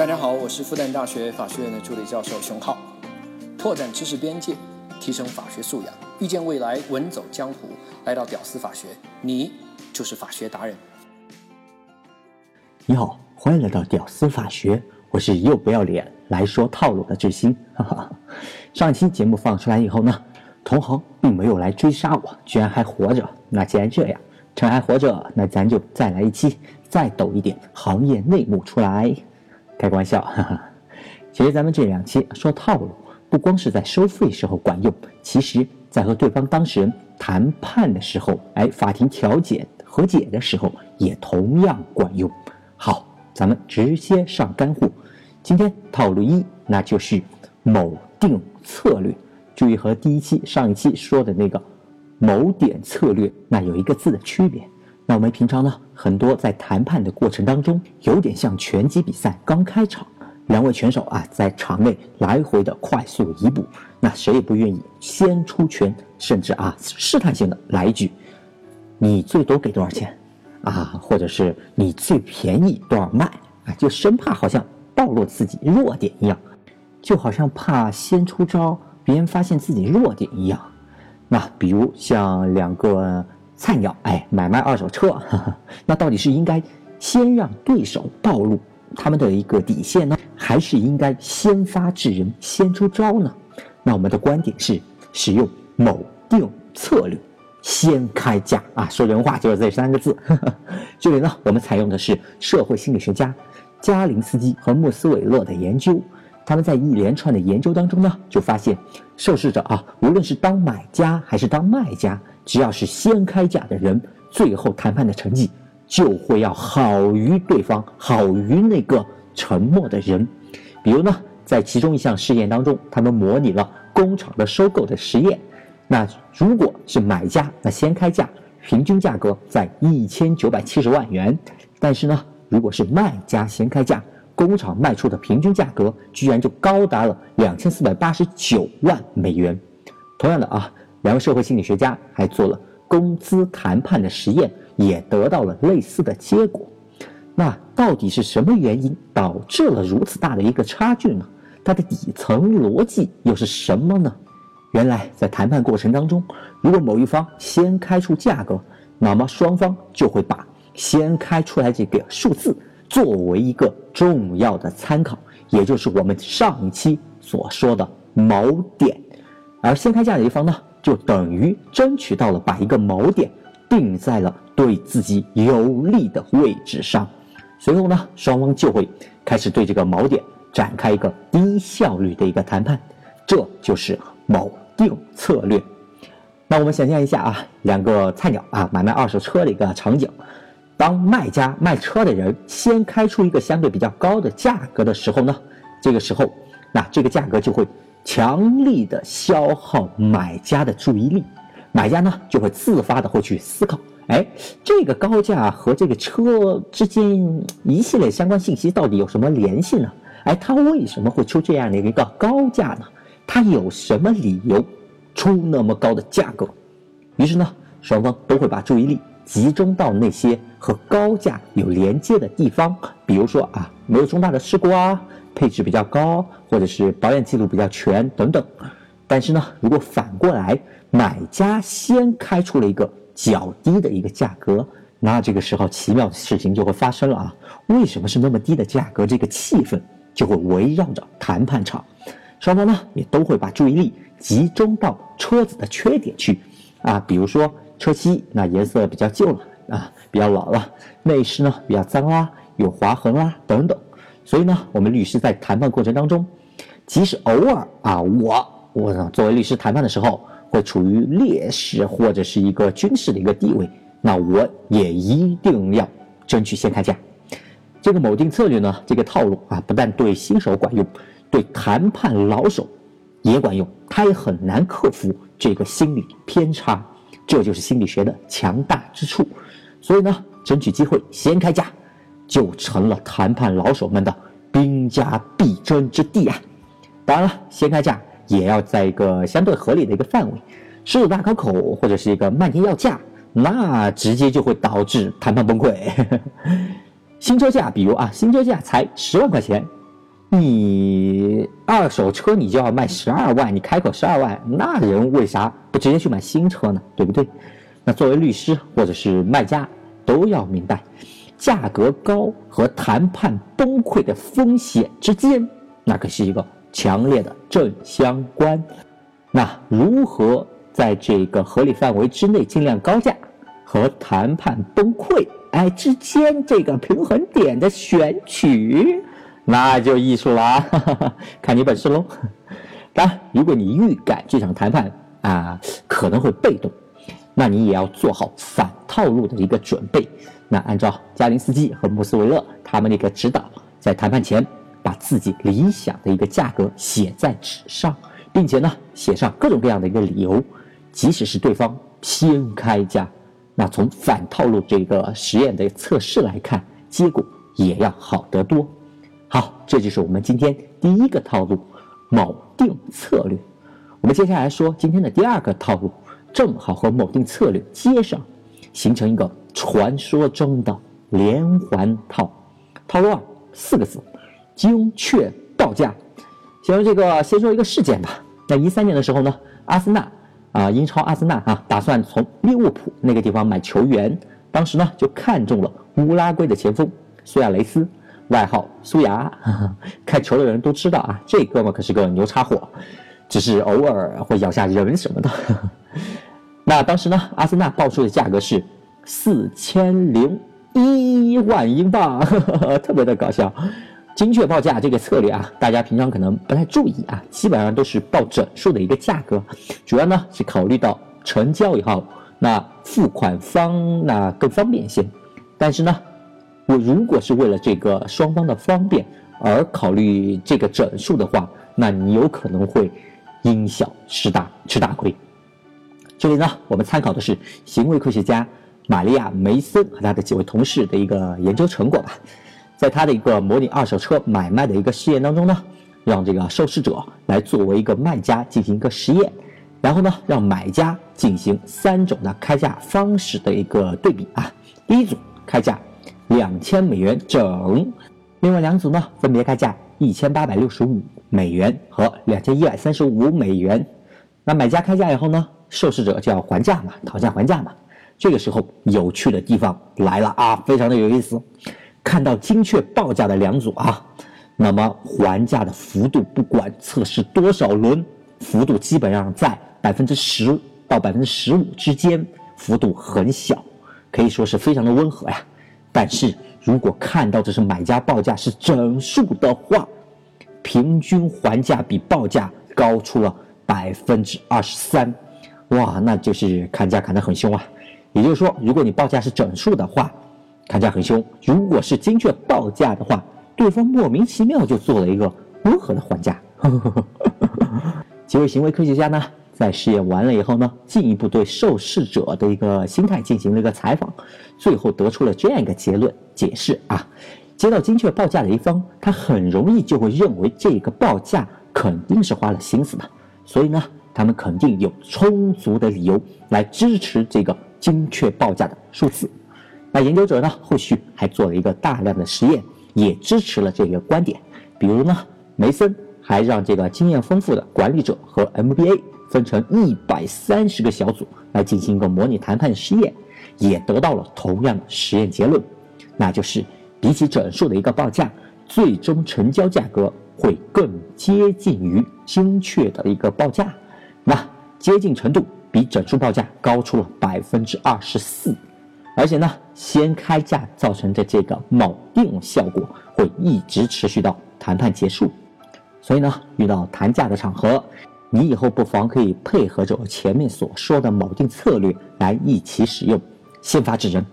大家好，我是复旦大学法学院的助理教授熊浩，拓展知识边界，提升法学素养，遇见未来，稳走江湖。来到屌丝法学，你就是法学达人。你好，欢迎来到屌丝法学，我是又不要脸来说套路的志新。哈哈，上一期节目放出来以后呢，同行并没有来追杀我，居然还活着。那既然这样，趁还活着，那咱就再来一期，再抖一点行业内幕出来。开个玩笑，哈哈。其实咱们这两期说套路，不光是在收费时候管用，其实在和对方当事人谈判的时候，哎，法庭调解和解的时候也同样管用。好，咱们直接上干货。今天套路一，那就是某定策略。注意和第一期、上一期说的那个某点策略，那有一个字的区别。那我们平常呢，很多在谈判的过程当中，有点像拳击比赛刚开场，两位拳手啊在场内来回的快速移步，那谁也不愿意先出拳，甚至啊试探性的来一句：“你最多给多少钱？”啊，或者是你最便宜多少卖？啊，就生怕好像暴露自己弱点一样，就好像怕先出招，别人发现自己弱点一样。那比如像两个。菜鸟，哎，买卖二手车，那到底是应该先让对手暴露他们的一个底线呢，还是应该先发制人，先出招呢？那我们的观点是使用锚定策略，先开价啊，说人话就是这三个字。这里呢，我们采用的是社会心理学家加林斯基和穆斯韦勒的研究，他们在一连串的研究当中呢，就发现受试者啊，无论是当买家还是当卖家。只要是先开价的人，最后谈判的成绩就会要好于对方，好于那个沉默的人。比如呢，在其中一项试验当中，他们模拟了工厂的收购的实验。那如果是买家，那先开价，平均价格在一千九百七十万元。但是呢，如果是卖家先开价，工厂卖出的平均价格居然就高达了两千四百八十九万美元。同样的啊。两位社会心理学家还做了工资谈判的实验，也得到了类似的结果。那到底是什么原因导致了如此大的一个差距呢？它的底层逻辑又是什么呢？原来在谈判过程当中，如果某一方先开出价格，那么双方就会把先开出来这个数字作为一个重要的参考，也就是我们上一期所说的锚点。而先开价的一方呢？就等于争取到了把一个锚点定在了对自己有利的位置上，随后呢，双方就会开始对这个锚点展开一个低效率的一个谈判，这就是锚定策略。那我们想象一下啊，两个菜鸟啊买卖二手车的一个场景，当卖家卖车的人先开出一个相对比较高的价格的时候呢，这个时候，那这个价格就会。强力的消耗买家的注意力，买家呢就会自发的会去思考，哎，这个高价和这个车之间一系列相关信息到底有什么联系呢？哎，他为什么会出这样的一个高价呢？他有什么理由出那么高的价格？于是呢，双方都会把注意力集中到那些和高价有连接的地方，比如说啊，没有重大的事故啊。配置比较高，或者是保养记录比较全等等，但是呢，如果反过来，买家先开出了一个较低的一个价格，那这个时候奇妙的事情就会发生了啊！为什么是那么低的价格？这个气氛就会围绕着谈判场，双方呢也都会把注意力集中到车子的缺点去啊，比如说车漆那颜色比较旧了啊，比较老了，内饰呢比较脏啦，有划痕啦等等。所以呢，我们律师在谈判过程当中，即使偶尔啊，我我作为律师谈判的时候会处于劣势或者是一个军事的一个地位，那我也一定要争取先开价。这个某定策略呢，这个套路啊，不但对新手管用，对谈判老手也管用，他也很难克服这个心理偏差，这就是心理学的强大之处。所以呢，争取机会先开价。就成了谈判老手们的兵家必争之地啊！当然了，先开价也要在一个相对合理的一个范围，狮子大开口或者是一个漫天要价，那直接就会导致谈判崩溃。新车价，比如啊，新车价才十万块钱，你二手车你就要卖十二万，你开口十二万，那人为啥不直接去买新车呢？对不对？那作为律师或者是卖家都要明白，价格高和谈判崩溃的风险之间，那可是一个强烈的正相关。那如何在这个合理范围之内尽量高价，和谈判崩溃哎之间这个平衡点的选取，那就艺术了，看你本事喽。当然，如果你预感这场谈判啊可能会被动。那你也要做好反套路的一个准备。那按照加林斯基和穆斯维勒他们的一个指导，在谈判前把自己理想的一个价格写在纸上，并且呢写上各种各样的一个理由。即使是对方先开价，那从反套路这个实验的测试来看，结果也要好得多。好，这就是我们今天第一个套路——锚定策略。我们接下来说今天的第二个套路。正好和某定策略接上，形成一个传说中的连环套。套路二四个字：精确报价。先说这个，先说一个事件吧。在一三年的时候呢，阿森纳啊，英超阿森纳啊，打算从利物浦那个地方买球员。当时呢，就看中了乌拉圭的前锋苏亚雷斯，外号苏牙。看球的人都知道啊，这哥们可是个牛叉货，只是偶尔会咬下人什么的。那当时呢，阿森纳报出的价格是四千零一万英镑，特别的搞笑。精确报价这个策略啊，大家平常可能不太注意啊，基本上都是报整数的一个价格，主要呢是考虑到成交以后，那付款方那更方便一些。但是呢，我如果是为了这个双方的方便而考虑这个整数的话，那你有可能会因小失大，吃大亏。这里呢，我们参考的是行为科学家玛利亚·梅森和他的几位同事的一个研究成果吧。在他的一个模拟二手车买卖的一个试验当中呢，让这个受试者来作为一个卖家进行一个实验，然后呢，让买家进行三种的开价方式的一个对比啊。第一组开价两千美元整，另外两组呢分别开价一千八百六十五美元和两千一百三十五美元。那买家开价以后呢？受试者就要还价嘛，讨价还价嘛。这个时候有趣的地方来了啊，非常的有意思。看到精确报价的两组啊，那么还价的幅度不管测试多少轮，幅度基本上在百分之十到百分之十五之间，幅度很小，可以说是非常的温和呀。但是如果看到这是买家报价是整数的话，平均还价比报价高出了百分之二十三。哇，那就是砍价砍得很凶啊！也就是说，如果你报价是整数的话，砍价很凶；如果是精确报价的话，对方莫名其妙就做了一个温和的还价。几位行为科学家呢，在试验完了以后呢，进一步对受试者的一个心态进行了一个采访，最后得出了这样一个结论：解释啊，接到精确报价的一方，他很容易就会认为这个报价肯定是花了心思的，所以呢。他们肯定有充足的理由来支持这个精确报价的数字。那研究者呢，后续还做了一个大量的实验，也支持了这个观点。比如呢，梅森还让这个经验丰富的管理者和 MBA 分成一百三十个小组来进行一个模拟谈判试验，也得到了同样的实验结论，那就是比起整数的一个报价，最终成交价格会更接近于精确的一个报价。那接近程度比整数报价高出了百分之二十四，而且呢，先开价造成的这个锚定效果会一直持续到谈判结束。所以呢，遇到谈价的场合，你以后不妨可以配合着我前面所说的某定策略来一起使用，先发制人。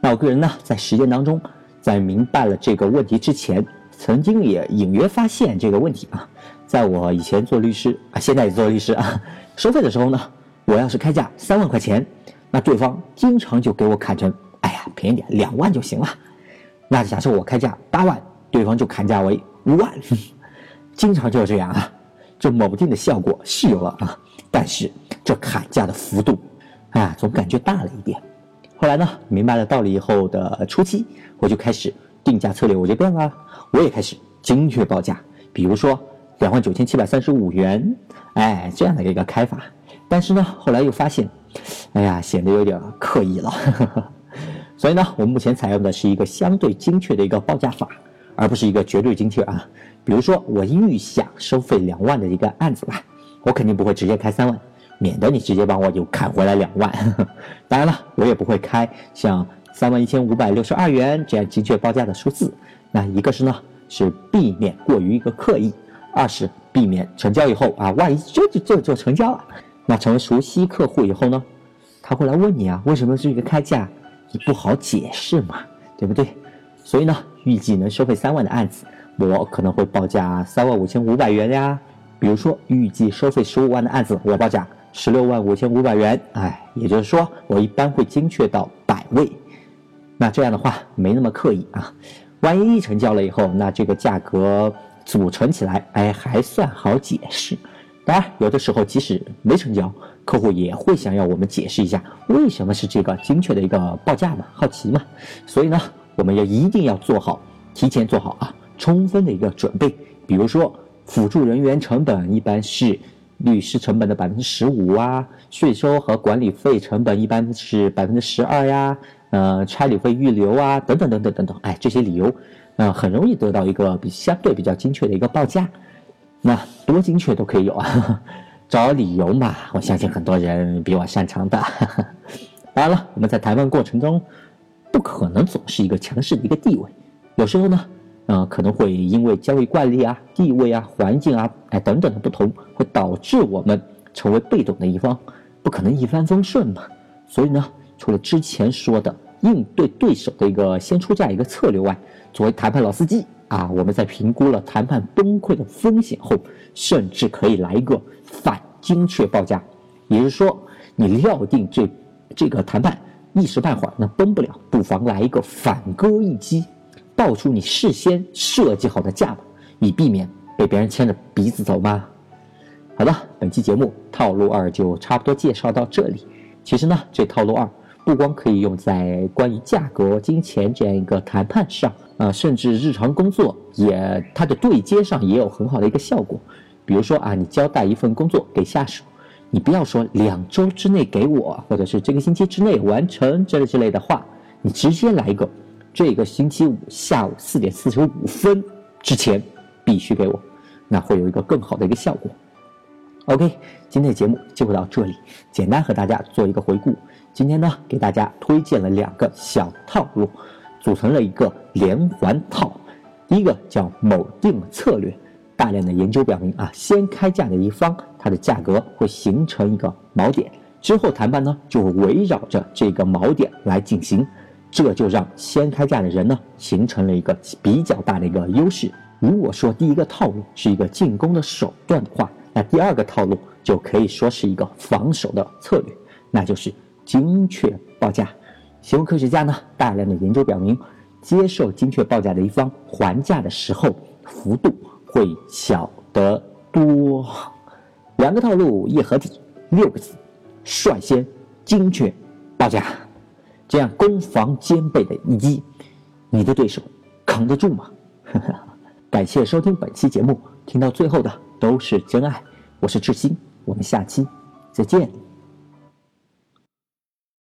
那我个人呢，在实践当中，在明白了这个问题之前，曾经也隐约发现这个问题啊。在我以前做律师啊，现在也做律师啊，收费的时候呢，我要是开价三万块钱，那对方经常就给我砍成，哎呀，便宜点，两万就行了。那假设我开价八万，对方就砍价为五万，经常就是这样啊。这某定的效果是有了啊，但是这砍价的幅度，啊，总感觉大了一点。后来呢，明白了道理以后的初期，我就开始定价策略我就变了，我也开始。精确报价，比如说两万九千七百三十五元，哎，这样的一个开法。但是呢，后来又发现，哎呀，显得有点刻意了。所以呢，我目前采用的是一个相对精确的一个报价法，而不是一个绝对精确啊。比如说，我预想收费两万的一个案子吧，我肯定不会直接开三万，免得你直接帮我就砍回来两万。当然了，我也不会开像三万一千五百六十二元这样精确报价的数字。那一个是呢，是避免过于一个刻意；二是避免成交以后啊，万一就就就就成交了，那成为熟悉客户以后呢，他会来问你啊，为什么是一个开价？你不好解释嘛，对不对？所以呢，预计能收费三万的案子，我可能会报价三万五千五百元呀。比如说，预计收费十五万的案子，我报价十六万五千五百元。哎，也就是说，我一般会精确到百位。那这样的话，没那么刻意啊。万一成交了以后，那这个价格组成起来，哎，还算好解释。当然，有的时候即使没成交，客户也会想要我们解释一下为什么是这个精确的一个报价嘛，好奇嘛。所以呢，我们要一定要做好，提前做好啊，充分的一个准备。比如说，辅助人员成本一般是律师成本的百分之十五啊，税收和管理费成本一般是百分之十二呀，呃，差旅费预留啊，等等等等等等，哎，这些理由，呃，很容易得到一个比相对比较精确的一个报价。那多精确都可以有啊，找理由嘛，我相信很多人比我擅长的。当然了，我们在谈判过程中，不可能总是一个强势的一个地位，有时候呢，呃，可能会因为交易惯例啊、地位啊、环境啊，哎等等的不同，会导致我们成为被动的一方，不可能一帆风顺嘛。所以呢，除了之前说的应对对手的一个先出价一个策略外，作为谈判老司机。啊，我们在评估了谈判崩溃的风险后，甚至可以来一个反精确报价，也就是说，你料定这这个谈判一时半会儿那崩不了，不妨来一个反戈一击，报出你事先设计好的价码，以避免被别人牵着鼻子走嘛。好的，本期节目套路二就差不多介绍到这里。其实呢，这套路二不光可以用在关于价格、金钱这样一个谈判上。啊，甚至日常工作也，它的对接上也有很好的一个效果。比如说啊，你交代一份工作给下属，你不要说两周之内给我，或者是这个星期之内完成这之类的话，你直接来一个，这个星期五下午四点四十五分之前必须给我，那会有一个更好的一个效果。OK，今天的节目就到这里，简单和大家做一个回顾。今天呢，给大家推荐了两个小套路。组成了一个连环套，第一个叫某定策略。大量的研究表明啊，先开价的一方，它的价格会形成一个锚点，之后谈判呢就会围绕着这个锚点来进行，这就让先开价的人呢形成了一个比较大的一个优势。如果说第一个套路是一个进攻的手段的话，那第二个套路就可以说是一个防守的策略，那就是精确报价。行为科学家呢，大量的研究表明，接受精确报价的一方还价的时候，幅度会小得多。两个套路一合体，六个字：率先精确报价。这样攻防兼备的一击，你的对手扛得住吗？感谢收听本期节目，听到最后的都是真爱。我是志新，我们下期再见。